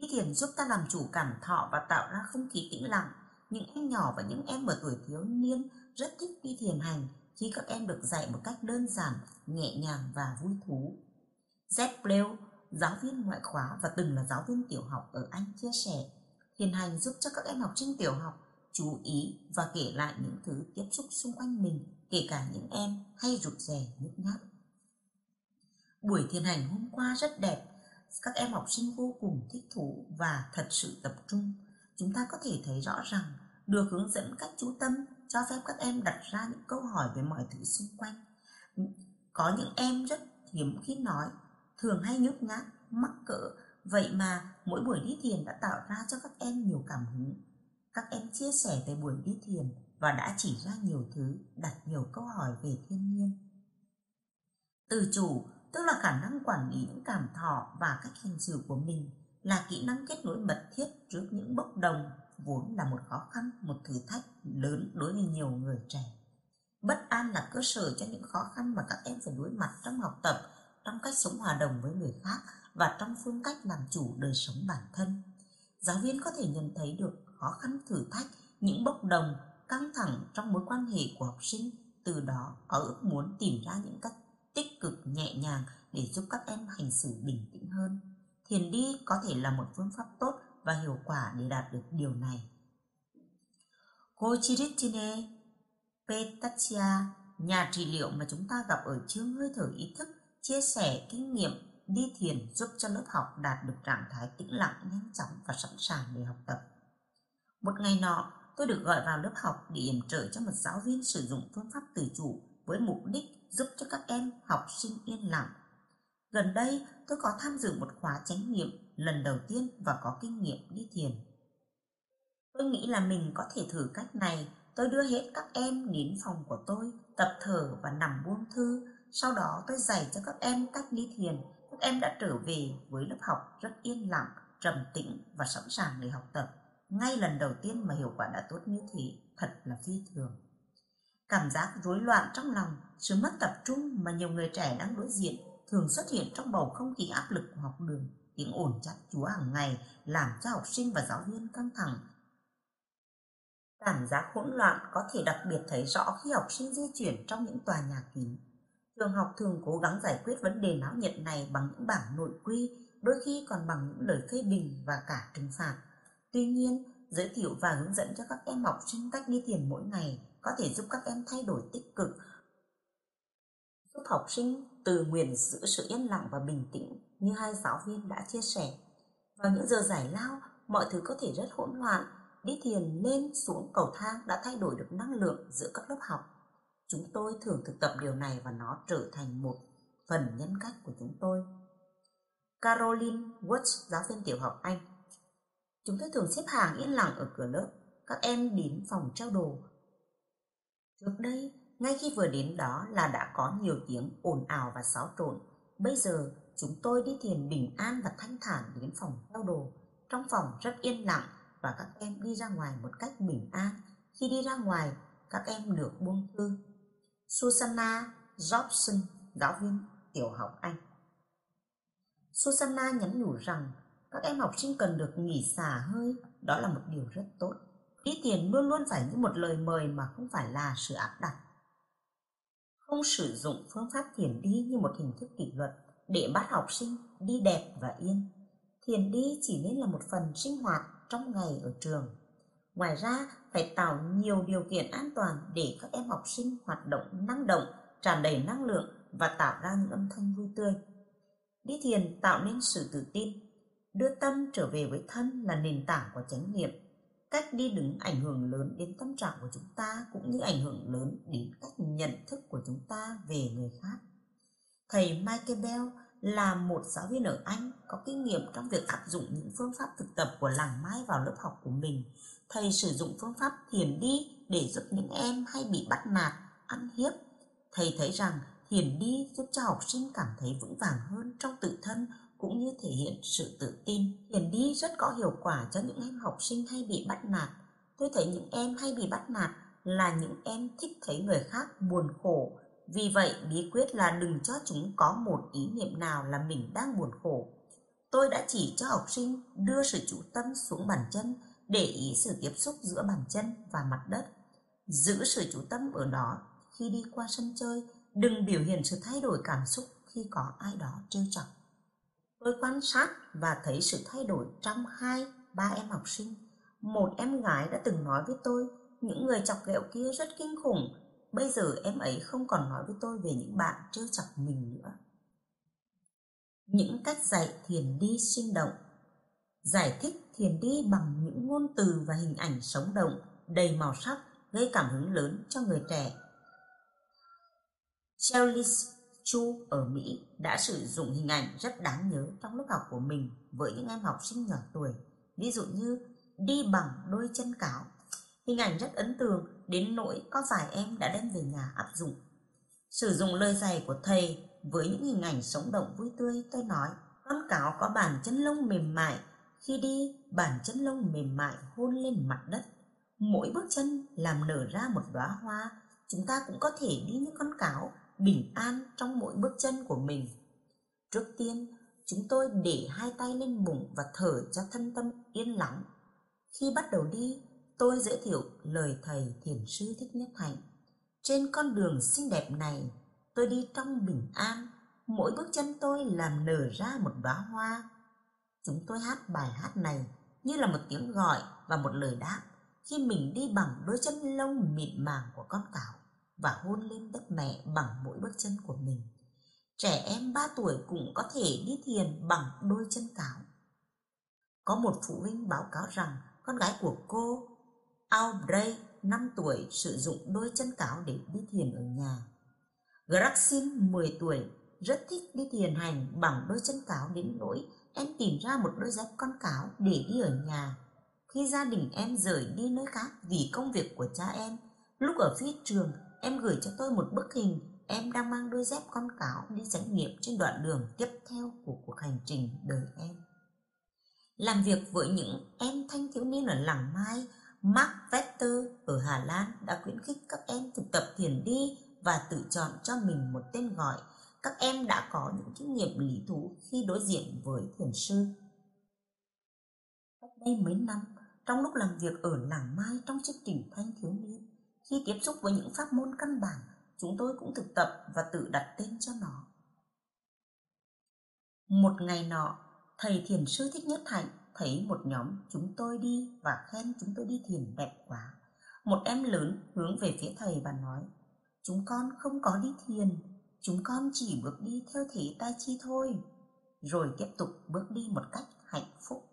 Đi thiền giúp ta làm chủ cảm thọ và tạo ra không khí tĩnh lặng. Những em nhỏ và những em ở tuổi thiếu niên rất thích đi thiền hành khi các em được dạy một cách đơn giản, nhẹ nhàng và vui thú. Z. Bleu, giáo viên ngoại khóa và từng là giáo viên tiểu học ở Anh chia sẻ, thiền hành giúp cho các em học sinh tiểu học chú ý và kể lại những thứ tiếp xúc xung quanh mình, kể cả những em hay rụt rè nhút nhát. Buổi thiền hành hôm qua rất đẹp, các em học sinh vô cùng thích thú và thật sự tập trung. Chúng ta có thể thấy rõ rằng được hướng dẫn cách chú tâm cho phép các em đặt ra những câu hỏi về mọi thứ xung quanh. Có những em rất hiếm khi nói, thường hay nhút nhát, mắc cỡ, vậy mà mỗi buổi đi thiền đã tạo ra cho các em nhiều cảm hứng. Các em chia sẻ về buổi đi thiền và đã chỉ ra nhiều thứ, đặt nhiều câu hỏi về thiên nhiên. Từ chủ tức là khả năng quản lý những cảm thọ và cách hành xử của mình là kỹ năng kết nối mật thiết trước những bốc đồng vốn là một khó khăn, một thử thách lớn đối với nhiều người trẻ. Bất an là cơ sở cho những khó khăn mà các em phải đối mặt trong học tập, trong cách sống hòa đồng với người khác và trong phương cách làm chủ đời sống bản thân. Giáo viên có thể nhận thấy được khó khăn thử thách, những bốc đồng, căng thẳng trong mối quan hệ của học sinh, từ đó có ước muốn tìm ra những cách tích cực nhẹ nhàng để giúp các em hành xử bình tĩnh hơn. Thiền đi có thể là một phương pháp tốt và hiệu quả để đạt được điều này. Cô Petachia, nhà trị liệu mà chúng ta gặp ở chương hơi thở ý thức, chia sẻ kinh nghiệm đi thiền giúp cho lớp học đạt được trạng thái tĩnh lặng, nhanh chóng và sẵn sàng để học tập. Một ngày nọ, tôi được gọi vào lớp học để yểm trợ cho một giáo viên sử dụng phương pháp tự chủ với mục đích giúp cho các em học sinh yên lặng. Gần đây, tôi có tham dự một khóa chánh niệm lần đầu tiên và có kinh nghiệm đi thiền. Tôi nghĩ là mình có thể thử cách này. Tôi đưa hết các em đến phòng của tôi, tập thở và nằm buông thư. Sau đó tôi dạy cho các em cách đi thiền. Các em đã trở về với lớp học rất yên lặng, trầm tĩnh và sẵn sàng để học tập. Ngay lần đầu tiên mà hiệu quả đã tốt như thế, thật là phi thường. Cảm giác rối loạn trong lòng, sự mất tập trung mà nhiều người trẻ đang đối diện thường xuất hiện trong bầu không khí áp lực của học đường, tiếng ồn chát chúa hàng ngày làm cho học sinh và giáo viên căng thẳng. Cảm giác hỗn loạn có thể đặc biệt thấy rõ khi học sinh di chuyển trong những tòa nhà kín. Trường học thường cố gắng giải quyết vấn đề náo nhiệt này bằng những bảng nội quy, đôi khi còn bằng những lời phê bình và cả trừng phạt. Tuy nhiên, giới thiệu và hướng dẫn cho các em học sinh cách đi thiền mỗi ngày có thể giúp các em thay đổi tích cực, giúp học sinh từ nguyện giữ sự yên lặng và bình tĩnh như hai giáo viên đã chia sẻ. Vào những giờ giải lao, mọi thứ có thể rất hỗn loạn, đi thiền lên xuống cầu thang đã thay đổi được năng lượng giữa các lớp học. Chúng tôi thường thực tập điều này và nó trở thành một phần nhân cách của chúng tôi. Caroline Woods, giáo viên tiểu học Anh Chúng tôi thường xếp hàng yên lặng ở cửa lớp. Các em đến phòng trao đồ Trước đây, ngay khi vừa đến đó là đã có nhiều tiếng ồn ào và xáo trộn. Bây giờ, chúng tôi đi thiền bình an và thanh thản đến phòng theo đồ. Trong phòng rất yên lặng và các em đi ra ngoài một cách bình an. Khi đi ra ngoài, các em được buông thư. Susanna Jobson, giáo viên tiểu học Anh. Susanna nhắn nhủ rằng các em học sinh cần được nghỉ xả hơi, đó là một điều rất tốt. Ý tiền luôn luôn phải như một lời mời mà không phải là sự áp đặt. Không sử dụng phương pháp thiền đi như một hình thức kỷ luật để bắt học sinh đi đẹp và yên. Thiền đi chỉ nên là một phần sinh hoạt trong ngày ở trường. Ngoài ra, phải tạo nhiều điều kiện an toàn để các em học sinh hoạt động năng động, tràn đầy năng lượng và tạo ra những âm thanh vui tươi. Đi thiền tạo nên sự tự tin, đưa tâm trở về với thân là nền tảng của chánh niệm cách đi đứng ảnh hưởng lớn đến tâm trạng của chúng ta cũng như ảnh hưởng lớn đến cách nhận thức của chúng ta về người khác. Thầy Michael Bell là một giáo viên ở Anh có kinh nghiệm trong việc áp dụng những phương pháp thực tập của làng Mai vào lớp học của mình. Thầy sử dụng phương pháp thiền đi để giúp những em hay bị bắt nạt, ăn hiếp. Thầy thấy rằng thiền đi giúp cho học sinh cảm thấy vững vàng hơn trong tự thân cũng như thể hiện sự tự tin. Hiển đi rất có hiệu quả cho những em học sinh hay bị bắt nạt. Tôi thấy những em hay bị bắt nạt là những em thích thấy người khác buồn khổ. Vì vậy, bí quyết là đừng cho chúng có một ý niệm nào là mình đang buồn khổ. Tôi đã chỉ cho học sinh đưa sự chú tâm xuống bàn chân để ý sự tiếp xúc giữa bàn chân và mặt đất. Giữ sự chú tâm ở đó khi đi qua sân chơi, đừng biểu hiện sự thay đổi cảm xúc khi có ai đó trêu chọc. Tôi quan sát và thấy sự thay đổi trong hai, ba em học sinh. Một em gái đã từng nói với tôi, những người chọc ghẹo kia rất kinh khủng. Bây giờ em ấy không còn nói với tôi về những bạn trêu chọc mình nữa. Những cách dạy thiền đi sinh động Giải thích thiền đi bằng những ngôn từ và hình ảnh sống động, đầy màu sắc, gây cảm hứng lớn cho người trẻ. Charles Chu ở Mỹ đã sử dụng hình ảnh rất đáng nhớ trong lớp học của mình với những em học sinh nhỏ tuổi, ví dụ như đi bằng đôi chân cáo. Hình ảnh rất ấn tượng đến nỗi có vài em đã đem về nhà áp dụng. Sử dụng lời dạy của thầy với những hình ảnh sống động vui tươi, tôi nói, con cáo có bàn chân lông mềm mại, khi đi bàn chân lông mềm mại hôn lên mặt đất. Mỗi bước chân làm nở ra một đóa hoa, chúng ta cũng có thể đi như con cáo bình an trong mỗi bước chân của mình. Trước tiên, chúng tôi để hai tay lên bụng và thở cho thân tâm yên lặng. Khi bắt đầu đi, tôi giới thiệu lời thầy thiền sư Thích Nhất Hạnh. Trên con đường xinh đẹp này, tôi đi trong bình an, mỗi bước chân tôi làm nở ra một đóa hoa. Chúng tôi hát bài hát này như là một tiếng gọi và một lời đáp khi mình đi bằng đôi chân lông mịn màng của con cáo và hôn lên đất mẹ bằng mỗi bước chân của mình. Trẻ em 3 tuổi cũng có thể đi thiền bằng đôi chân cáo. Có một phụ huynh báo cáo rằng con gái của cô Aubrey 5 tuổi sử dụng đôi chân cáo để đi thiền ở nhà. Graxin 10 tuổi rất thích đi thiền hành bằng đôi chân cáo đến nỗi em tìm ra một đôi dép con cáo để đi ở nhà. Khi gia đình em rời đi nơi khác vì công việc của cha em, lúc ở phía trường em gửi cho tôi một bức hình em đang mang đôi dép con cáo đi trải nghiệm trên đoạn đường tiếp theo của cuộc hành trình đời em. Làm việc với những em thanh thiếu niên ở làng Mai, Mark Vetter ở Hà Lan đã khuyến khích các em thực tập thiền đi và tự chọn cho mình một tên gọi. Các em đã có những kinh nghiệm lý thú khi đối diện với thiền sư. Cách đây mấy năm, trong lúc làm việc ở làng Mai trong chương trình thanh thiếu niên, khi tiếp xúc với những pháp môn căn bản, chúng tôi cũng thực tập và tự đặt tên cho nó. Một ngày nọ, thầy thiền sư Thích Nhất Hạnh thấy một nhóm chúng tôi đi và khen chúng tôi đi thiền đẹp quá. Một em lớn hướng về phía thầy và nói, chúng con không có đi thiền, chúng con chỉ bước đi theo thế tai chi thôi, rồi tiếp tục bước đi một cách hạnh phúc.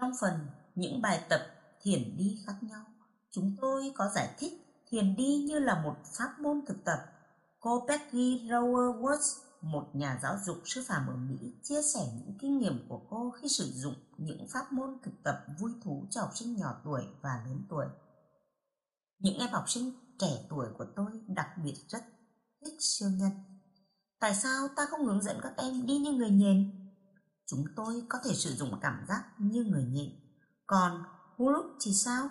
Trong phần những bài tập thiền đi khác nhau, chúng tôi có giải thích thiền đi như là một pháp môn thực tập. Cô Peggy Rower Woods, một nhà giáo dục sư phạm ở Mỹ, chia sẻ những kinh nghiệm của cô khi sử dụng những pháp môn thực tập vui thú cho học sinh nhỏ tuổi và lớn tuổi. Những em học sinh trẻ tuổi của tôi đặc biệt rất thích siêu nhân. Tại sao ta không hướng dẫn các em đi như người nhện? Chúng tôi có thể sử dụng cảm giác như người nhện. Còn Huluk thì sao?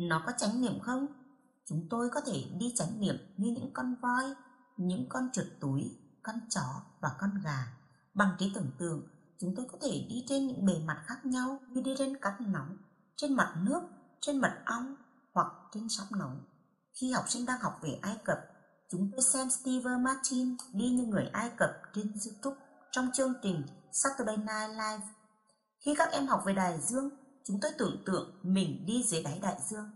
Nó có chánh niệm không? Chúng tôi có thể đi chánh niệm như những con voi, những con chuột túi, con chó và con gà. Bằng trí tưởng tượng, chúng tôi có thể đi trên những bề mặt khác nhau như đi trên cát nóng, trên mặt nước, trên mật ong hoặc trên sóng nóng. Khi học sinh đang học về Ai Cập, chúng tôi xem Steve Martin đi như người Ai Cập trên YouTube trong chương trình Saturday Night Live. Khi các em học về đại dương, chúng tôi tưởng tượng mình đi dưới đáy đại dương.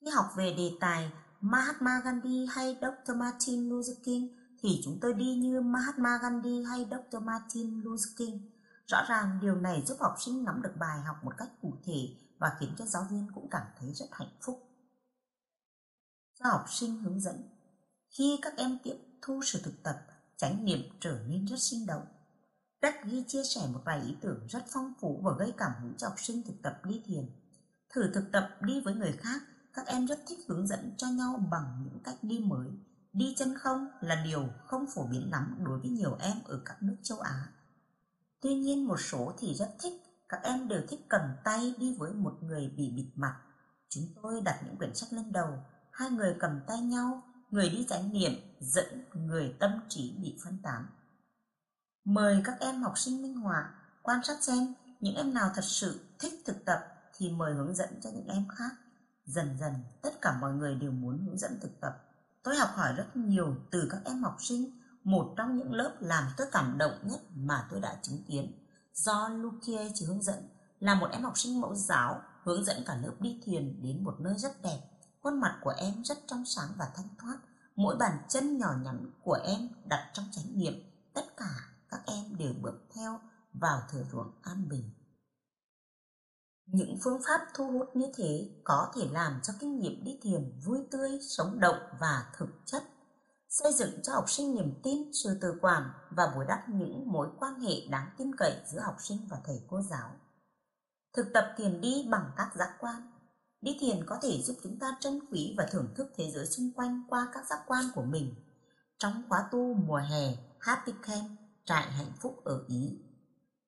Khi học về đề tài Mahatma Gandhi hay Dr. Martin Luther King thì chúng tôi đi như Mahatma Gandhi hay Dr. Martin Luther King. Rõ ràng điều này giúp học sinh nắm được bài học một cách cụ thể và khiến cho giáo viên cũng cảm thấy rất hạnh phúc. Cho học sinh hướng dẫn Khi các em tiếp thu sự thực tập, tránh niệm trở nên rất sinh động. Becky chia sẻ một vài ý tưởng rất phong phú và gây cảm hứng cho học sinh thực tập đi thiền. Thử thực tập đi với người khác, các em rất thích hướng dẫn cho nhau bằng những cách đi mới. Đi chân không là điều không phổ biến lắm đối với nhiều em ở các nước châu Á. Tuy nhiên một số thì rất thích, các em đều thích cầm tay đi với một người bị bịt mặt. Chúng tôi đặt những quyển sách lên đầu, hai người cầm tay nhau, người đi chánh niệm dẫn người tâm trí bị phân tán. Mời các em học sinh minh họa quan sát xem những em nào thật sự thích thực tập thì mời hướng dẫn cho những em khác. Dần dần tất cả mọi người đều muốn hướng dẫn thực tập. Tôi học hỏi rất nhiều từ các em học sinh, một trong những lớp làm tôi cảm động nhất mà tôi đã chứng kiến. Do lucia chỉ hướng dẫn là một em học sinh mẫu giáo hướng dẫn cả lớp đi thuyền đến một nơi rất đẹp. Khuôn mặt của em rất trong sáng và thanh thoát. Mỗi bàn chân nhỏ nhắn của em đặt trong chánh niệm. Tất cả các em đều bước theo vào thửa ruộng an bình. Những phương pháp thu hút như thế có thể làm cho kinh nghiệm đi thiền vui tươi, sống động và thực chất, xây dựng cho học sinh niềm tin, sự tự quản và bồi đắp những mối quan hệ đáng tin cậy giữa học sinh và thầy cô giáo. Thực tập thiền đi bằng các giác quan. Đi thiền có thể giúp chúng ta trân quý và thưởng thức thế giới xung quanh qua các giác quan của mình. Trong khóa tu mùa hè Happy Camp, trại hạnh phúc ở Ý,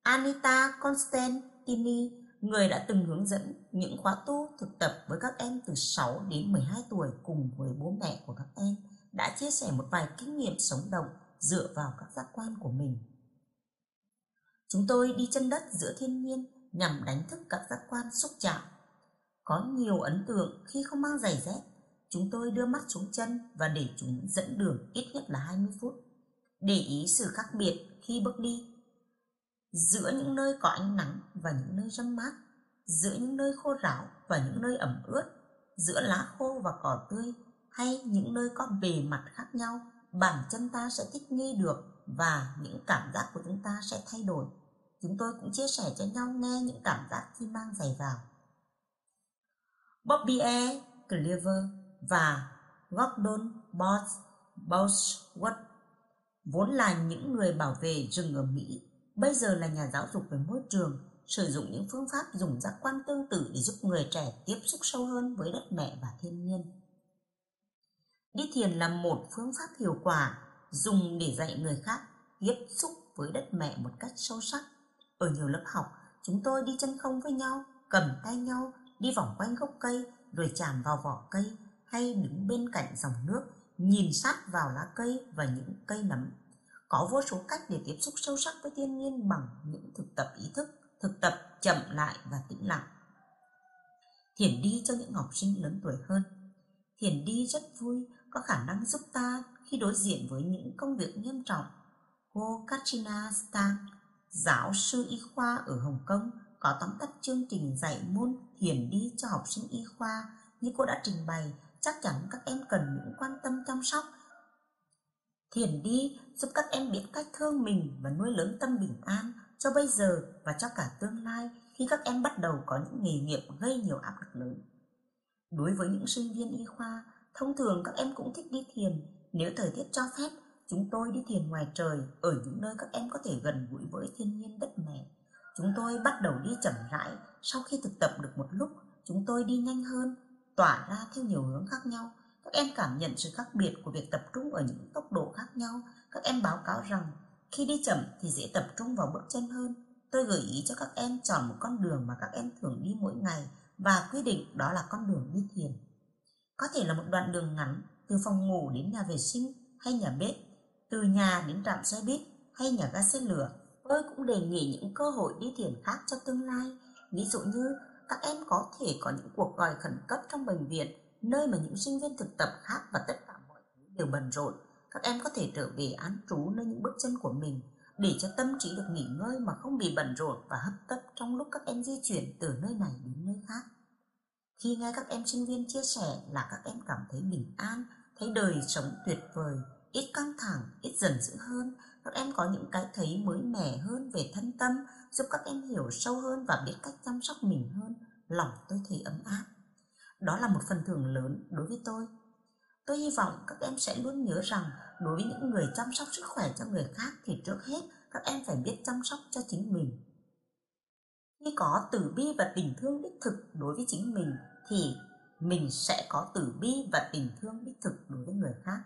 Anita Constantini, người đã từng hướng dẫn những khóa tu thực tập với các em từ 6 đến 12 tuổi cùng với bố mẹ của các em, đã chia sẻ một vài kinh nghiệm sống động dựa vào các giác quan của mình. Chúng tôi đi chân đất giữa thiên nhiên nhằm đánh thức các giác quan xúc chạm. Có nhiều ấn tượng khi không mang giày dép, chúng tôi đưa mắt xuống chân và để chúng dẫn đường ít nhất là 20 phút. Để ý sự khác biệt khi bước đi. Giữa những nơi có ánh nắng và những nơi râm mát, giữa những nơi khô ráo và những nơi ẩm ướt, giữa lá khô và cỏ tươi hay những nơi có bề mặt khác nhau, bản chân ta sẽ thích nghi được và những cảm giác của chúng ta sẽ thay đổi chúng tôi cũng chia sẻ cho nhau nghe những cảm giác khi mang giày vào. Bobby E. Cleaver và Gordon Bosworth vốn là những người bảo vệ rừng ở Mỹ, bây giờ là nhà giáo dục về môi trường, sử dụng những phương pháp dùng giác quan tương tự để giúp người trẻ tiếp xúc sâu hơn với đất mẹ và thiên nhiên. Đi thiền là một phương pháp hiệu quả dùng để dạy người khác tiếp xúc với đất mẹ một cách sâu sắc ở nhiều lớp học, chúng tôi đi chân không với nhau, cầm tay nhau, đi vòng quanh gốc cây, rồi chạm vào vỏ cây, hay đứng bên cạnh dòng nước, nhìn sát vào lá cây và những cây nấm. Có vô số cách để tiếp xúc sâu sắc với thiên nhiên bằng những thực tập ý thức, thực tập chậm lại và tĩnh lặng. Thiền đi cho những học sinh lớn tuổi hơn. Thiền đi rất vui, có khả năng giúp ta khi đối diện với những công việc nghiêm trọng. Cô Katrina Stang giáo sư y khoa ở Hồng Kông có tóm tắt chương trình dạy môn thiền đi cho học sinh y khoa như cô đã trình bày chắc chắn các em cần những quan tâm chăm sóc. Thiền đi giúp các em biết cách thương mình và nuôi lớn tâm bình an cho bây giờ và cho cả tương lai khi các em bắt đầu có những nghề nghiệp gây nhiều áp lực lớn. Đối với những sinh viên y khoa thông thường các em cũng thích đi thiền. Nếu thời tiết cho phép Chúng tôi đi thiền ngoài trời ở những nơi các em có thể gần gũi với thiên nhiên đất mẹ. Chúng tôi bắt đầu đi chậm rãi, sau khi thực tập được một lúc, chúng tôi đi nhanh hơn, tỏa ra theo nhiều hướng khác nhau. Các em cảm nhận sự khác biệt của việc tập trung ở những tốc độ khác nhau. Các em báo cáo rằng khi đi chậm thì dễ tập trung vào bước chân hơn. Tôi gợi ý cho các em chọn một con đường mà các em thường đi mỗi ngày và quy định đó là con đường đi thiền. Có thể là một đoạn đường ngắn từ phòng ngủ đến nhà vệ sinh hay nhà bếp từ nhà đến trạm xe buýt hay nhà ga xe lửa, tôi cũng đề nghị những cơ hội đi thiền khác cho tương lai. Ví dụ như các em có thể có những cuộc gọi khẩn cấp trong bệnh viện, nơi mà những sinh viên thực tập khác và tất cả mọi thứ đều bận rộn. Các em có thể trở về án trú nơi những bước chân của mình, để cho tâm trí được nghỉ ngơi mà không bị bận rộn và hấp tấp trong lúc các em di chuyển từ nơi này đến nơi khác. Khi nghe các em sinh viên chia sẻ là các em cảm thấy bình an, thấy đời sống tuyệt vời, ít căng thẳng, ít dần dữ hơn, các em có những cái thấy mới mẻ hơn về thân tâm, giúp các em hiểu sâu hơn và biết cách chăm sóc mình hơn, lòng tôi thấy ấm áp. Đó là một phần thưởng lớn đối với tôi. Tôi hy vọng các em sẽ luôn nhớ rằng đối với những người chăm sóc sức khỏe cho người khác thì trước hết các em phải biết chăm sóc cho chính mình. Khi có từ bi và tình thương đích thực đối với chính mình thì mình sẽ có từ bi và tình thương đích thực đối với người khác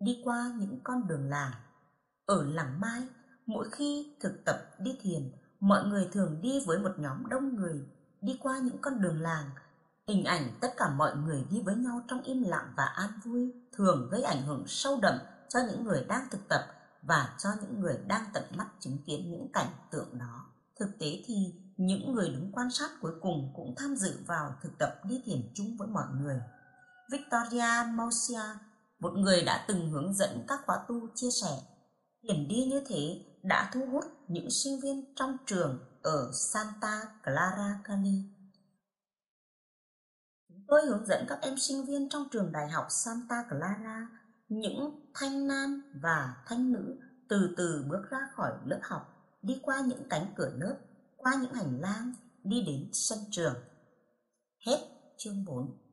đi qua những con đường làng. Ở làng Mai, mỗi khi thực tập đi thiền, mọi người thường đi với một nhóm đông người, đi qua những con đường làng. Hình ảnh tất cả mọi người đi với nhau trong im lặng và an vui thường gây ảnh hưởng sâu đậm cho những người đang thực tập và cho những người đang tận mắt chứng kiến những cảnh tượng đó. Thực tế thì những người đứng quan sát cuối cùng cũng tham dự vào thực tập đi thiền chung với mọi người. Victoria Mausia, một người đã từng hướng dẫn các khóa tu chia sẻ, thiền đi như thế đã thu hút những sinh viên trong trường ở Santa Clara Cali. Chúng tôi hướng dẫn các em sinh viên trong trường đại học Santa Clara, những thanh nam và thanh nữ từ từ bước ra khỏi lớp học, đi qua những cánh cửa lớp, qua những hành lang, đi đến sân trường. Hết chương 4